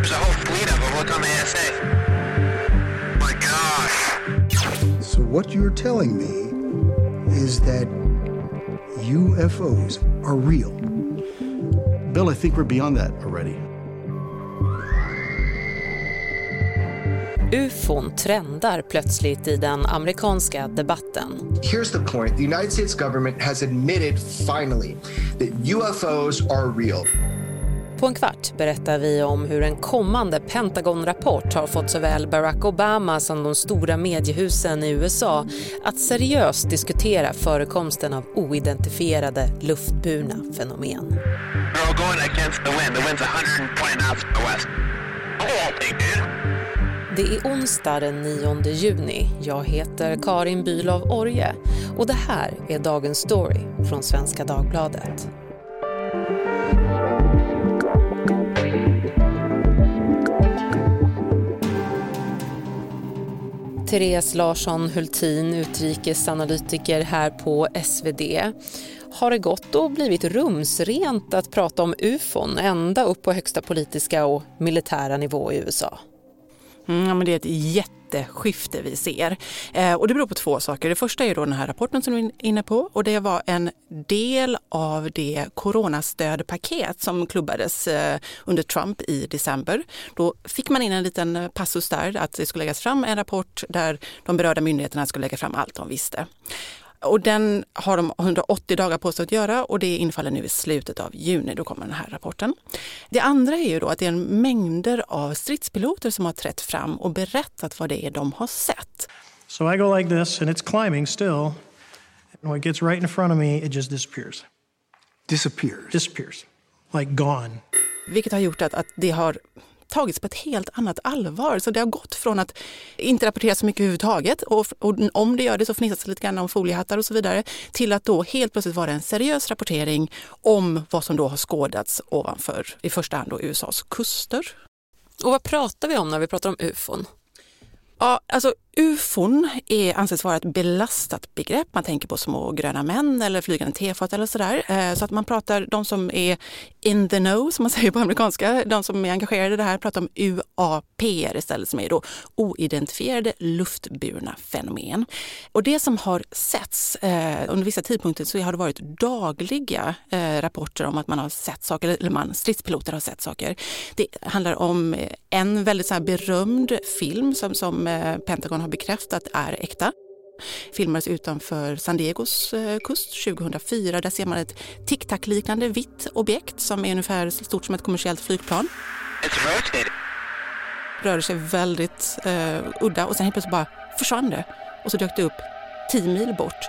There's a whole fleet of them. Look on the ASA. My gosh. So, what you're telling me is that UFOs are real. Bill, I think we're beyond that already. Ufon trendar plötsligt i den amerikanska debatten. Here's the point the United States government has admitted finally that UFOs are real. På en kvart berättar vi om hur en kommande Pentagon-rapport har fått såväl Barack Obama som de stora mediehusen i USA att seriöst diskutera förekomsten av oidentifierade luftburna fenomen. They're all going against the wind. The wind's 120 knots from the west. Thing, dude. Det är onsdag den 9 juni. Jag heter Karin Bülow Orje och det här är dagens story från Svenska Dagbladet. Therese Larsson Hultin, utrikesanalytiker här på SvD. Har det gått och blivit rumsrent att prata om ufon ända upp på högsta politiska och militära nivå i USA? Mm, ja, men det är ett jätteskifte vi ser. Eh, och det beror på två saker. Det första är då den här rapporten som vi är inne på och det var en del av det coronastödpaket som klubbades eh, under Trump i december. Då fick man in en liten passus där att det skulle läggas fram en rapport där de berörda myndigheterna skulle lägga fram allt de visste. Och den har de 180 dagar på sig att göra och det infaller nu i slutet av juni. Då kommer den här rapporten. Det andra är ju då att det är mängder av stridspiloter som har trätt fram och berättat vad det är de har sett. So I go like this and it's climbing still. And when it gets right in front of me, it just disappears. Disappears. Disappears. Like gone. Vilket har gjort att, att det har tagits på ett helt annat allvar. Så det har gått från att inte rapportera så mycket överhuvudtaget och, och om det gör det så fnissas det lite grann om foliehattar och så vidare till att då helt plötsligt vara en seriös rapportering om vad som då har skådats ovanför i första hand då USAs kuster. Och vad pratar vi om när vi pratar om ufon? Ja, alltså ufon är, anses vara ett belastat begrepp. Man tänker på små gröna män eller flygande tefat eller sådär. Eh, så att man pratar, de som är in the know, som man säger på amerikanska, de som är engagerade i det här, pratar om UAP istället, som är då oidentifierade luftburna fenomen. Och det som har setts eh, under vissa tidpunkter så har det varit dagliga eh, rapporter om att man har sett saker, eller man, stridspiloter har sett saker. Det handlar om en väldigt så berömd film som, som Pentagon har bekräftat är äkta filmades utanför San Diegos eh, kust 2004. Där ser man ett tic-tac-liknande vitt objekt som är ungefär så stort som ett kommersiellt flygplan. Rörde sig väldigt eh, udda och sen helt plötsligt bara försvann det. Och så dök det upp tio mil bort,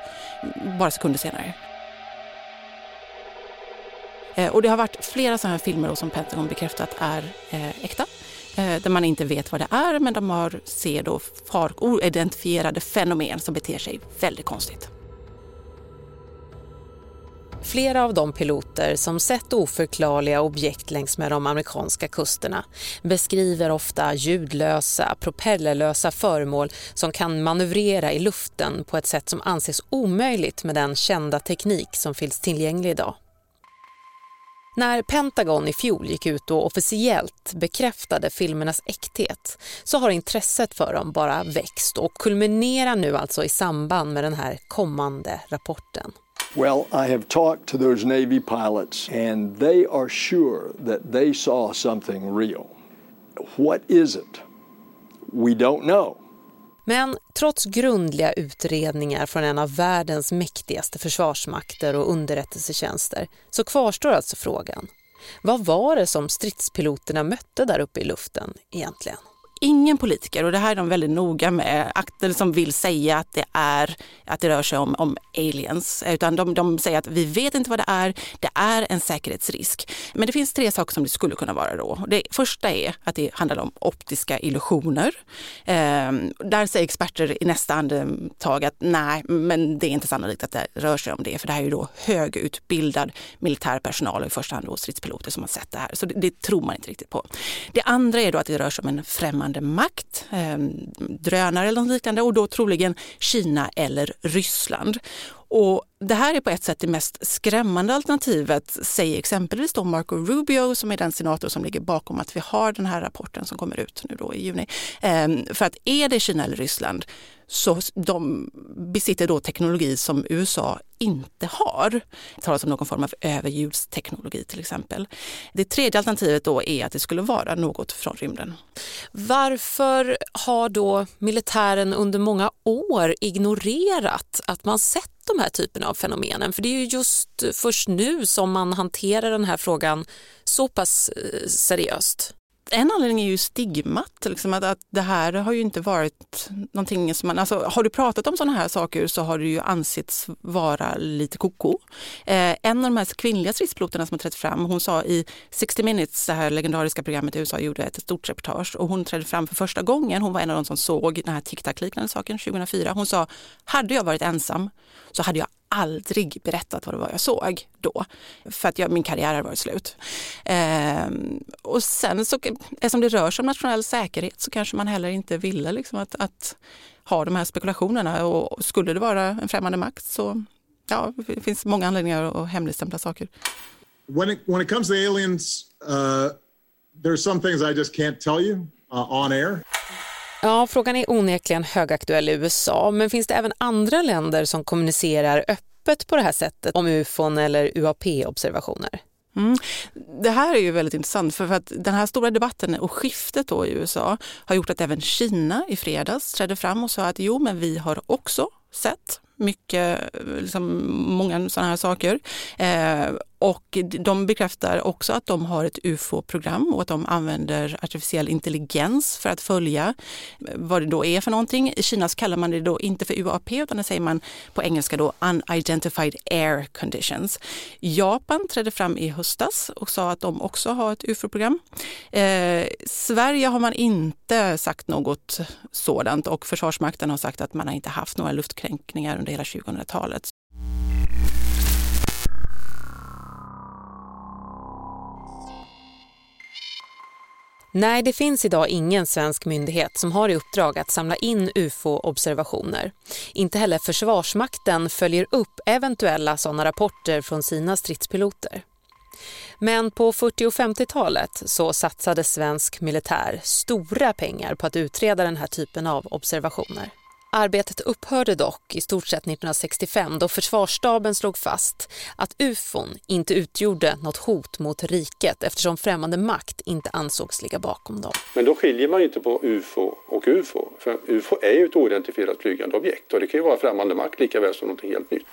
bara sekunder senare. Eh, och det har varit flera sådana här filmer som Pentagon bekräftat är eh, äkta. Eh, där man inte vet vad det är men de har, ser då far, oidentifierade fenomen som beter sig väldigt konstigt. Flera av de piloter som sett oförklarliga objekt längs med de amerikanska kusterna beskriver ofta ljudlösa, propellerlösa föremål som kan manövrera i luften på ett sätt som anses omöjligt med den kända teknik som finns tillgänglig idag. När Pentagon i fjol gick ut och officiellt bekräftade filmernas äkthet så har intresset för dem bara växt och kulminerar nu alltså i samband med den här kommande rapporten. Well, I have talked to those Navy pilots and they are sure that they saw something real. What is it? We don't know. Men trots grundliga utredningar från en av världens mäktigaste försvarsmakter och underrättelsetjänster så kvarstår alltså frågan. Vad var det som stridspiloterna mötte där uppe i luften egentligen? Ingen politiker, och det här är de väldigt noga med, akter som vill säga att det, är, att det rör sig om, om aliens. Utan de, de säger att vi vet inte vad det är, det är en säkerhetsrisk. Men det finns tre saker som det skulle kunna vara då. Det första är att det handlar om optiska illusioner. Eh, där säger experter i nästa andetag att nej, men det är inte sannolikt att det rör sig om det, för det här är ju då högutbildad militär personal, i första hand då stridspiloter som har sett det här. Så det, det tror man inte riktigt på. Det andra är då att det rör sig om en främmande främmande makt, eh, drönare eller något liknande och då troligen Kina eller Ryssland. Och det här är på ett sätt det mest skrämmande alternativet, säger exempelvis då Marco Rubio som är den senator som ligger bakom att vi har den här rapporten som kommer ut nu då i juni. Ehm, för att är det Kina eller Ryssland så de besitter då teknologi som USA inte har. Det talas om någon form av överljudsteknologi till exempel. Det tredje alternativet då är att det skulle vara något från rymden. Varför har då militären under många år ignorerat att man sett de här typerna av fenomenen? För det är ju just först nu som man hanterar den här frågan så pass eh, seriöst en anledning är ju stigmat, liksom att, att det här har ju inte varit någonting som man, alltså har du pratat om sådana här saker så har du ju ansetts vara lite koko. Eh, en av de här kvinnliga stridspiloterna som har trätt fram, hon sa i 60 minutes, det här legendariska programmet i USA, gjorde ett stort reportage och hon trädde fram för första gången, hon var en av de som såg den här TikTok-liknande saken 2004. Hon sa, hade jag varit ensam så hade jag aldrig berättat vad det var jag såg då. För att jag, min karriär hade varit slut. Eh, och sen så, eftersom det rör sig om nationell säkerhet så kanske man heller inte ville liksom att, att ha de här spekulationerna. Och skulle det vara en främmande makt så ja, det finns många anledningar att hemligstämpla saker. When it, when it comes to aliens, uh, there are some things I just can't tell you uh, on air. Ja, frågan är onekligen högaktuell i USA, men finns det även andra länder som kommunicerar öppet på det här sättet om ufon eller UAP-observationer? Mm. Det här är ju väldigt intressant för att den här stora debatten och skiftet då i USA har gjort att även Kina i fredags trädde fram och sa att jo, men vi har också sett mycket, eh, liksom, många sådana här saker. Eh, och de bekräftar också att de har ett UFO-program och att de använder artificiell intelligens för att följa eh, vad det då är för någonting. I Kina kallar man det då inte för UAP utan det säger man på engelska då unidentified air conditions. Japan trädde fram i höstas och sa att de också har ett UFO-program. Eh, Sverige har man inte sagt något sådant och Försvarsmakten har sagt att man har inte haft några luftkränkningar under hela 2000-talet. Nej, det finns idag ingen svensk myndighet som har i uppdrag att samla in ufo-observationer. Inte heller Försvarsmakten följer upp eventuella sådana rapporter från sina stridspiloter. Men på 40 och 50-talet så satsade svensk militär stora pengar på att utreda den här typen av observationer. Arbetet upphörde dock i stort sett 1965 då försvarsstaben slog fast att ufon inte utgjorde något hot mot riket eftersom främmande makt inte ansågs ligga bakom dem. Men då skiljer man ju inte på ufo och ufo. För ufo är ju ett oidentifierat flygande objekt och det kan ju vara främmande makt lika väl som något helt nytt.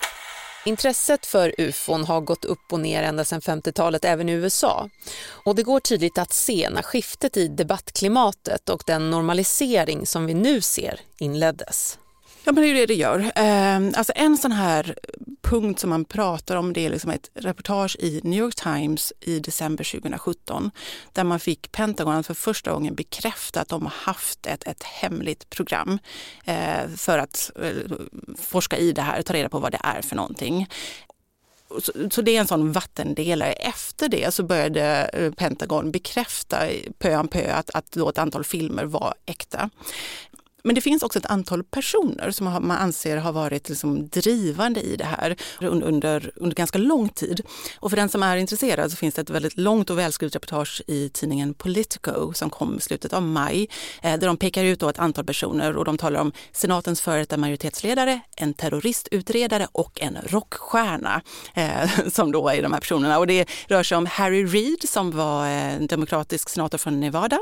Intresset för ufon har gått upp och ner ända sedan 50-talet även i USA. Och det går tydligt att se när skiftet i debattklimatet och den normalisering som vi nu ser inleddes. Ja, men det är det det gör. Ehm, alltså en sån här punkt som man pratar om det är liksom ett reportage i New York Times i december 2017 där man fick Pentagon att för första gången bekräfta att de har haft ett, ett hemligt program eh, för att eh, forska i det här och ta reda på vad det är för någonting. Så, så, det är en sån vattendelare. Efter det så började eh, Pentagon bekräfta pö om pö att, att då ett antal filmer var äkta. Men det finns också ett antal personer som man anser har varit liksom drivande i det här under, under, ganska lång tid. Och för den som är intresserad så finns det ett väldigt långt och välskrivet reportage i tidningen Politico som kom i slutet av maj eh, där de pekar ut ett antal personer och de talar om senatens före detta majoritetsledare, en terroristutredare och en rockstjärna eh, som då är de här personerna. Och det rör sig om Harry Reid som var eh, en demokratisk senator från Nevada,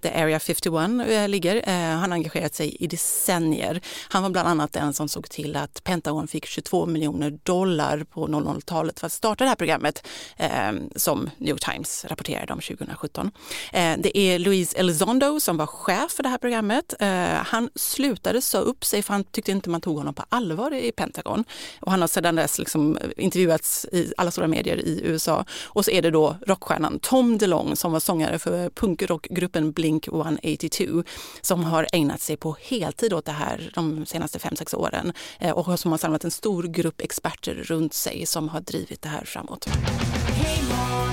där Area 51 eh, ligger. Eh, han har engagerat sig i decennier. Han var bland annat den som såg till att Pentagon fick 22 miljoner dollar på 00-talet för att starta det här programmet eh, som New York Times rapporterade om 2017. Eh, det är Luis Elizondo som var chef för det här programmet. Eh, han slutade sa upp sig för han tyckte inte man tog honom på allvar i Pentagon. Och han har sedan dess liksom eh, intervjuats i alla stora medier i USA. Och så är det då rockstjärnan Tom DeLong som var sångare för punkrockgruppen Blink 182 som har ägnat sig på på heltid åt det här de senaste fem sex åren eh, och som har samlat en stor grupp experter runt sig som har drivit det här framåt. Hey mom,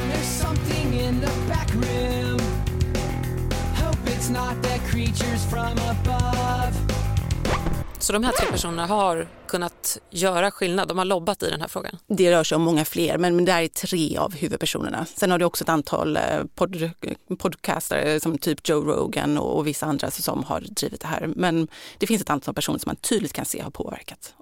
så de här tre personerna har kunnat göra skillnad, de har lobbat i den här frågan? Det rör sig om många fler, men det här är tre av huvudpersonerna. Sen har du också ett antal eh, pod podcastare eh, som typ Joe Rogan och vissa andra som har drivit det här. Men det finns ett antal personer som man tydligt kan se har påverkat.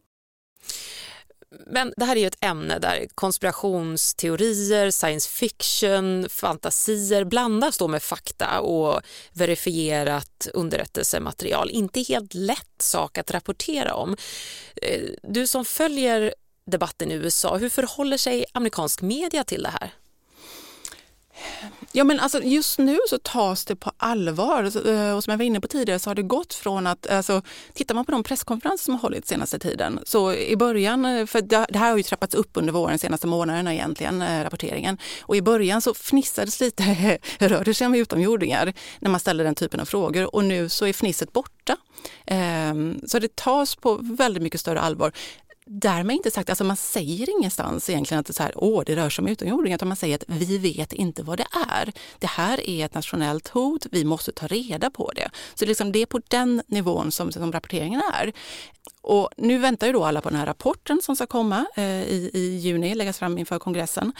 Men det här är ju ett ämne där konspirationsteorier, science fiction, fantasier blandas då med fakta och verifierat underrättelsematerial. Inte helt lätt sak att rapportera om. Eh, du som följer debatten i USA, hur förhåller sig amerikansk media till det här? Ja, men alltså just nu så tas det på allvar. Alltså, eh, och som jag var inne på tidigare så har det gått från att, alltså, tittar man på de presskonferenser som har hållits senaste tiden, så i början, eh, för det här har ju trappats upp under våren, senaste månaderna egentligen, eh, rapporteringen. Och i början så fnissades lite, rör det sig om utomjordingar, när man ställer den typen av frågor. Och nu så är fnisset borta. Ehm, så det tas på väldigt mycket större allvar därmed inte sagt, alltså man säger ingenstans egentligen att det, så här, Åh, det rör sig om utomjordingar, utan man säger att vi vet inte vad det är. Det här är ett nationellt hot, vi måste ta reda på det. Så liksom det är på den nivån som, som rapporteringen är. Och nu väntar ju då alla på den här rapporten som ska komma eh, i, i juni, läggas fram inför kongressen.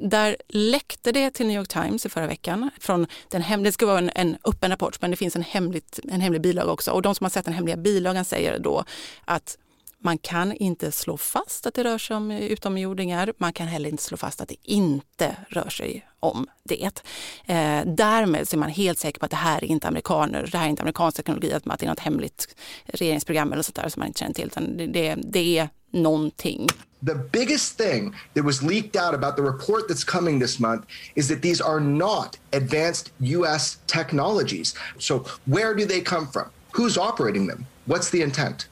Där läckte det till New York Times i förra veckan. Från den hem, det ska vara en, en öppen rapport, men det finns en, hemligt, en hemlig bilaga också. Och de som har sett den hemliga bilagan säger då att man kan inte slå fast att det rör sig om utomjordingar. Man kan heller inte slå fast att det inte rör sig om det. Eh, därmed så är man helt säker på att det här är inte amerikaner, det här är inte amerikansk teknologi, att det är något hemligt regeringsprogram eller sånt där som man inte känner till. Utan det, det, det är någonting. The biggest thing that was leaked out about the report that's coming this month is that these are not advanced US technologies. So where do they come from? Who's operating them? What's the intent?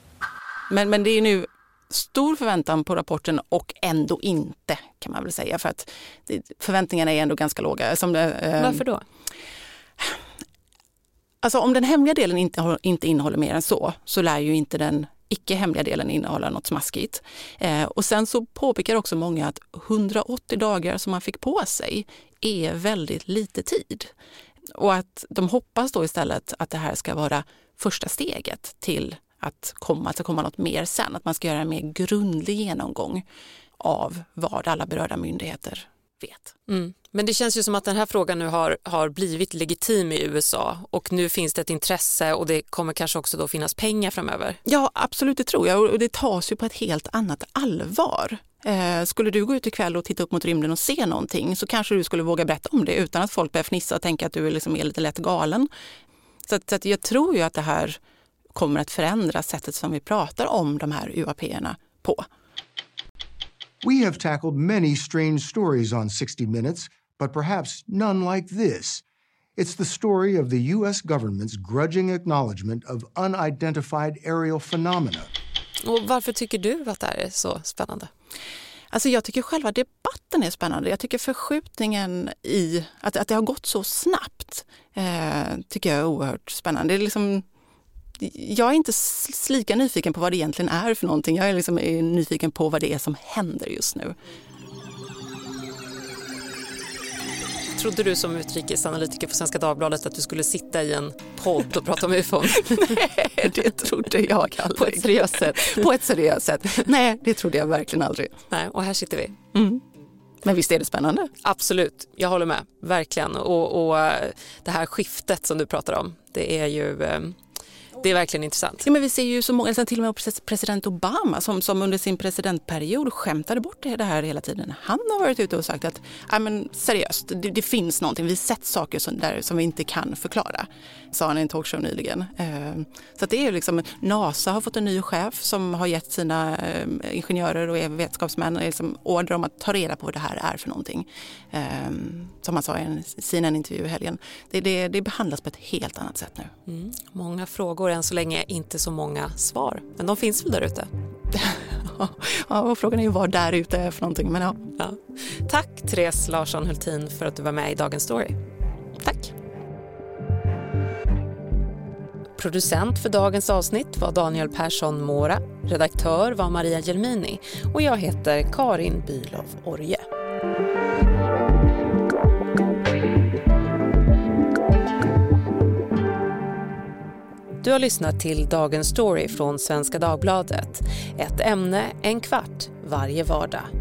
Men, men det är nu stor förväntan på rapporten och ändå inte kan man väl säga för att förväntningarna är ändå ganska låga. Som det, eh, Varför då? Alltså om den hemliga delen inte, inte innehåller mer än så, så lär ju inte den icke hemliga delen innehålla något smaskigt. Eh, och sen så påpekar också många att 180 dagar som man fick på sig är väldigt lite tid. Och att de hoppas då istället att det här ska vara första steget till att komma, att det komma något mer sen. Att man ska göra en mer grundlig genomgång av vad alla berörda myndigheter vet. Mm. Men det känns ju som att den här frågan nu har, har blivit legitim i USA och nu finns det ett intresse och det kommer kanske också då finnas pengar framöver. Ja, absolut, det tror jag och det tas ju på ett helt annat allvar. Eh, skulle du gå ut ikväll och titta upp mot rymden och se någonting så kanske du skulle våga berätta om det utan att folk börjar fnissa och tänka att du liksom är lite lätt galen. Så, att, så att jag tror ju att det här kommer att förändra sättet som vi pratar om de här UAP-erna på. We have tackled many strange stories on 60 Minutes, but perhaps none like this. It's the story of the U.S. government's grudging acknowledgement of unidentified aerial phenomena. Och varför tycker du att det här är så spännande? Alltså jag tycker själva debatten är spännande. Jag tycker förskjutningen i att, att det har gått så snabbt eh, tycker jag är oerhört spännande. Det är liksom, jag är inte lika nyfiken på vad det egentligen är för någonting. Jag är, liksom, är nyfiken på vad det är som händer just nu. Trodde du som utrikesanalytiker på Svenska Dagbladet att du skulle sitta i en podd och prata om ufon? Nej, det trodde jag aldrig. På ett seriöst sätt? På ett seriöst sätt. Nej, det trodde jag verkligen aldrig. Nej, och här sitter vi. Mm. Men visst är det spännande? Absolut, jag håller med. Verkligen. Och, och eh, det här skiftet som du pratar om, det är ju eh, det är verkligen intressant. Ja, men vi ser ju så många, till och med president Obama som, som under sin presidentperiod skämtade bort det här hela tiden. Han har varit ute och sagt att ja, men seriöst, det, det finns någonting, vi har sett saker som, där, som vi inte kan förklara, sa han i en talkshow nyligen. Eh, så det är liksom, NASA har fått en ny chef som har gett sina eh, ingenjörer och vetenskapsmän liksom order om att ta reda på vad det här är för någonting. Eh, som han sa i en CNN-intervju i helgen. Det, det, det behandlas på ett helt annat sätt nu. Mm. Många frågor än så länge inte så många svar. Men de finns väl där ute? ja, och frågan är ju vad där ute är för någonting. Men ja. ja. Tack Therese Larsson Hultin för att du var med i Dagens Story. Tack. Producent för dagens avsnitt var Daniel Persson Mora. Redaktör var Maria Gelmini och jag heter Karin Bylov Orje. Du har lyssnat till Dagens Story från Svenska Dagbladet. Ett ämne, en kvart, varje vardag.